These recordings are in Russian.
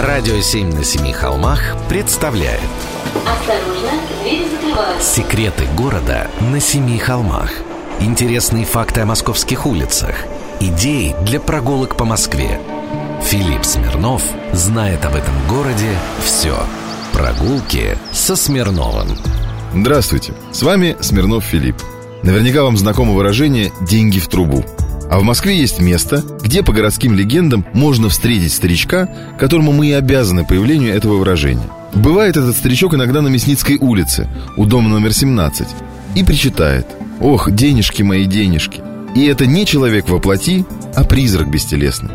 Радио «Семь на семи холмах» представляет Осторожно, двери закрываются. Секреты города на семи холмах Интересные факты о московских улицах Идеи для прогулок по Москве Филипп Смирнов знает об этом городе все Прогулки со Смирновым Здравствуйте, с вами Смирнов Филипп. Наверняка вам знакомо выражение «деньги в трубу». А в Москве есть место, где по городским легендам можно встретить старичка, которому мы и обязаны появлению этого выражения. Бывает этот старичок иногда на Мясницкой улице, у дома номер 17, и причитает «Ох, денежки мои, денежки!» И это не человек во плоти, а призрак бестелесный.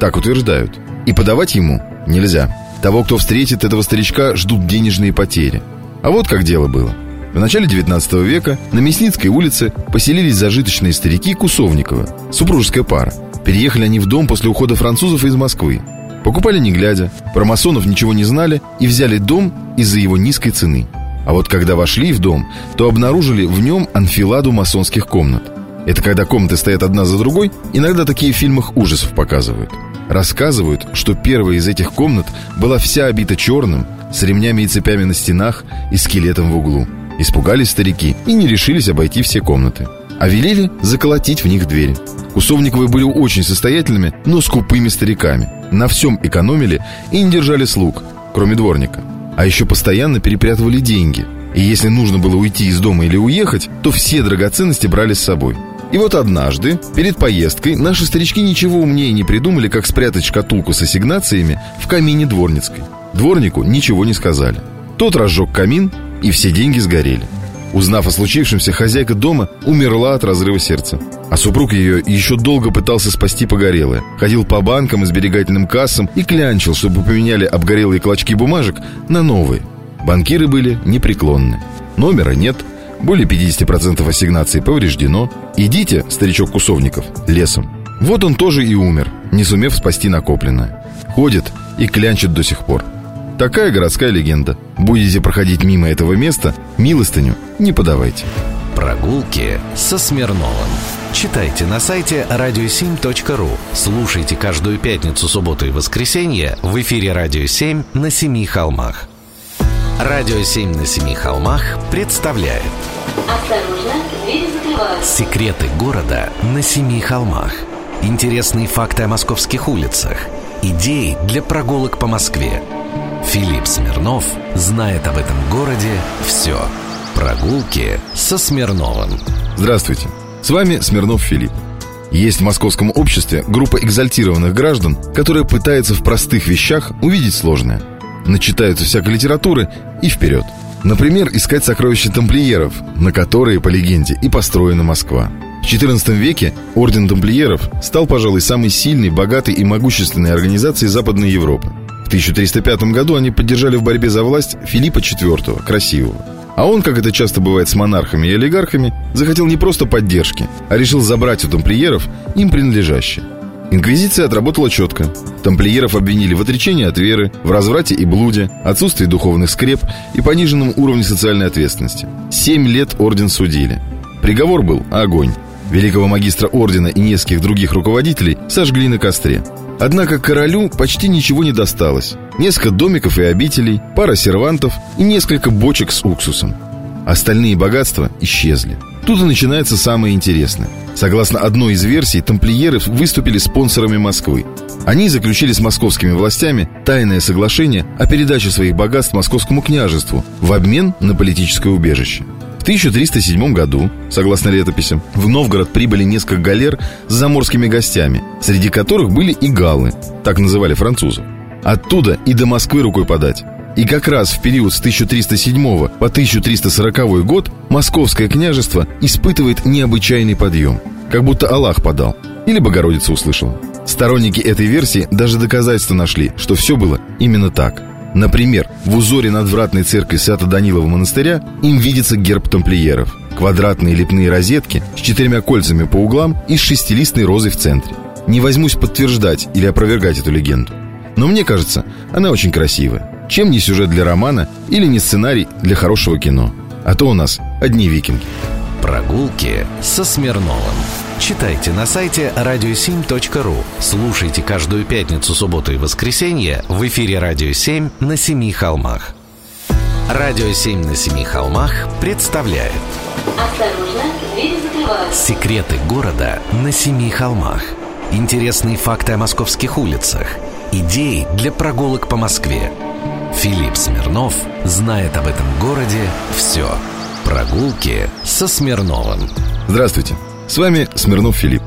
Так утверждают. И подавать ему нельзя. Того, кто встретит этого старичка, ждут денежные потери. А вот как дело было. В начале 19 века на Мясницкой улице поселились зажиточные старики Кусовникова, супружеская пара. Переехали они в дом после ухода французов из Москвы. Покупали не глядя, про масонов ничего не знали и взяли дом из-за его низкой цены. А вот когда вошли в дом, то обнаружили в нем анфиладу масонских комнат. Это когда комнаты стоят одна за другой, иногда такие в фильмах ужасов показывают. Рассказывают, что первая из этих комнат была вся обита черным, с ремнями и цепями на стенах и скелетом в углу. Испугались старики и не решились обойти все комнаты. А велели заколотить в них двери. Кусовниковы были очень состоятельными, но скупыми стариками. На всем экономили и не держали слуг, кроме дворника. А еще постоянно перепрятывали деньги. И если нужно было уйти из дома или уехать, то все драгоценности брали с собой. И вот однажды, перед поездкой, наши старички ничего умнее не придумали, как спрятать шкатулку с ассигнациями в камине дворницкой. Дворнику ничего не сказали. Тот разжег камин, и все деньги сгорели. Узнав о случившемся, хозяйка дома умерла от разрыва сердца. А супруг ее еще долго пытался спасти погорелое. Ходил по банкам и сберегательным кассам и клянчил, чтобы поменяли обгорелые клочки бумажек на новые. Банкиры были непреклонны. Номера нет, более 50% ассигнаций повреждено. Идите, старичок Кусовников, лесом. Вот он тоже и умер, не сумев спасти накопленное. Ходит и клянчит до сих пор. Такая городская легенда. Будете проходить мимо этого места, милостыню не подавайте. Прогулки со Смирновым Читайте на сайте radio7.ru Слушайте каждую пятницу, субботу и воскресенье в эфире «Радио 7» на Семи холмах. «Радио 7» на Семи холмах представляет Осторожно, двери закрываются. Секреты города на Семи холмах Интересные факты о московских улицах Идеи для прогулок по Москве Филипп Смирнов знает об этом городе все Прогулки со Смирновым Здравствуйте, с вами Смирнов Филипп. Есть в московском обществе группа экзальтированных граждан, которая пытается в простых вещах увидеть сложное. Начитаются всякой литературы и вперед. Например, искать сокровища тамплиеров, на которые, по легенде, и построена Москва. В XIV веке Орден тамплиеров стал, пожалуй, самой сильной, богатой и могущественной организацией Западной Европы. В 1305 году они поддержали в борьбе за власть Филиппа IV, красивого. А он, как это часто бывает с монархами и олигархами, захотел не просто поддержки, а решил забрать у тамплиеров им принадлежащее. Инквизиция отработала четко. Тамплиеров обвинили в отречении от веры, в разврате и блуде, отсутствии духовных скреп и пониженном уровне социальной ответственности. Семь лет орден судили. Приговор был огонь. Великого магистра ордена и нескольких других руководителей сожгли на костре. Однако королю почти ничего не досталось. Несколько домиков и обителей, пара сервантов и несколько бочек с уксусом. Остальные богатства исчезли. Тут и начинается самое интересное. Согласно одной из версий, тамплиеры выступили спонсорами Москвы. Они заключили с московскими властями тайное соглашение о передаче своих богатств московскому княжеству в обмен на политическое убежище. В 1307 году, согласно летописям, в Новгород прибыли несколько галер с заморскими гостями, среди которых были и галлы, так называли французов. Оттуда и до Москвы рукой подать. И как раз в период с 1307 по 1340 год Московское княжество испытывает необычайный подъем. Как будто Аллах подал. Или Богородица услышала. Сторонники этой версии даже доказательства нашли, что все было именно так. Например, в узоре надвратной церкви Свято-Данилова монастыря им видится герб тамплиеров. Квадратные лепные розетки с четырьмя кольцами по углам и с шестилистной розой в центре. Не возьмусь подтверждать или опровергать эту легенду. Но мне кажется, она очень красивая. Чем не сюжет для романа или не сценарий для хорошего кино. А то у нас одни викинги. Прогулки со Смирновым Читайте на сайте radio7.ru. Слушайте каждую пятницу, субботу и воскресенье в эфире «Радио 7» на Семи холмах. «Радио 7» на Семи холмах представляет Осторожно, двери закрываются. Секреты города на Семи холмах. Интересные факты о московских улицах. Идеи для прогулок по Москве. Филипп Смирнов знает об этом городе все. Прогулки со Смирновым. Здравствуйте, с вами Смирнов Филипп.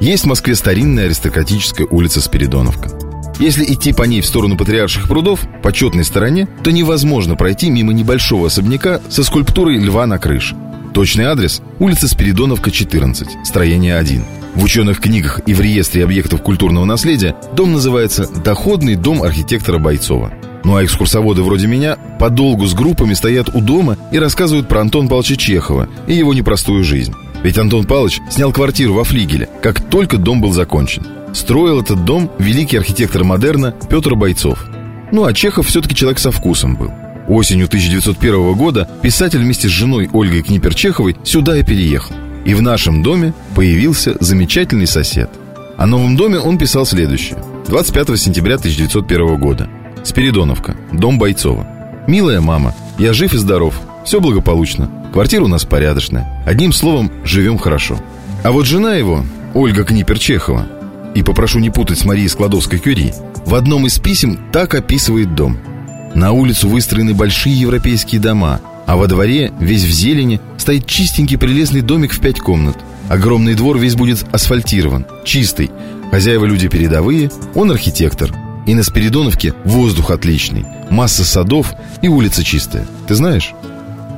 Есть в Москве старинная аристократическая улица Спиридоновка. Если идти по ней в сторону Патриарших прудов, по четной стороне, то невозможно пройти мимо небольшого особняка со скульптурой льва на крыше. Точный адрес – улица Спиридоновка, 14, строение 1. В ученых книгах и в реестре объектов культурного наследия дом называется «Доходный дом архитектора Бойцова». Ну а экскурсоводы вроде меня подолгу с группами стоят у дома и рассказывают про Антон Павловича Чехова и его непростую жизнь. Ведь Антон Павлович снял квартиру во флигеле, как только дом был закончен. Строил этот дом великий архитектор модерна Петр Бойцов. Ну а Чехов все-таки человек со вкусом был. Осенью 1901 года писатель вместе с женой Ольгой Книпер-Чеховой сюда и переехал. И в нашем доме появился замечательный сосед. О новом доме он писал следующее. 25 сентября 1901 года. Спиридоновка, дом Бойцова. «Милая мама, я жив и здоров, все благополучно. Квартира у нас порядочная. Одним словом, живем хорошо. А вот жена его, Ольга Книпер-Чехова, и попрошу не путать с Марией Складовской-Кюри, в одном из писем так описывает дом. На улицу выстроены большие европейские дома, а во дворе, весь в зелени, стоит чистенький прелестный домик в пять комнат. Огромный двор весь будет асфальтирован, чистый. Хозяева люди передовые, он архитектор – и на Спиридоновке воздух отличный, масса садов и улица чистая. Ты знаешь?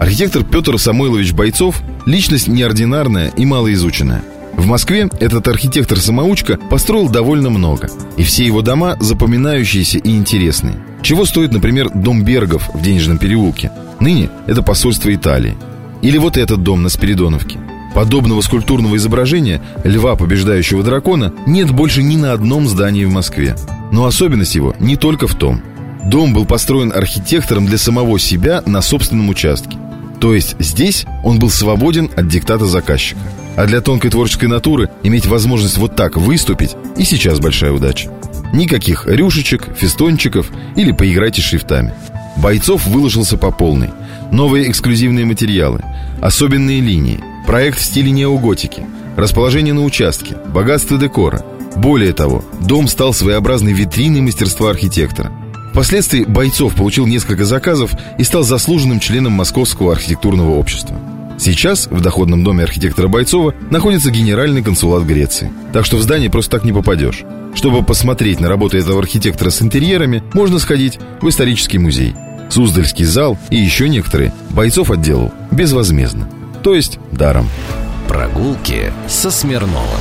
Архитектор Петр Самойлович Бойцов – личность неординарная и малоизученная. В Москве этот архитектор-самоучка построил довольно много, и все его дома запоминающиеся и интересные. Чего стоит, например, дом Бергов в Денежном переулке? Ныне это посольство Италии. Или вот этот дом на Спиридоновке. Подобного скульптурного изображения льва, побеждающего дракона, нет больше ни на одном здании в Москве. Но особенность его не только в том. Дом был построен архитектором для самого себя на собственном участке. То есть здесь он был свободен от диктата заказчика. А для тонкой творческой натуры иметь возможность вот так выступить и сейчас большая удача. Никаких рюшечек, фестончиков или поиграйте шрифтами. Бойцов выложился по полной. Новые эксклюзивные материалы, особенные линии, проект в стиле неоготики, расположение на участке, богатство декора – более того, дом стал своеобразной витриной мастерства архитектора. Впоследствии Бойцов получил несколько заказов и стал заслуженным членом Московского архитектурного общества. Сейчас в доходном доме архитектора Бойцова находится генеральный консулат Греции. Так что в здание просто так не попадешь. Чтобы посмотреть на работу этого архитектора с интерьерами, можно сходить в исторический музей. Суздальский зал и еще некоторые Бойцов отделал безвозмездно. То есть даром. Прогулки со Смирновым.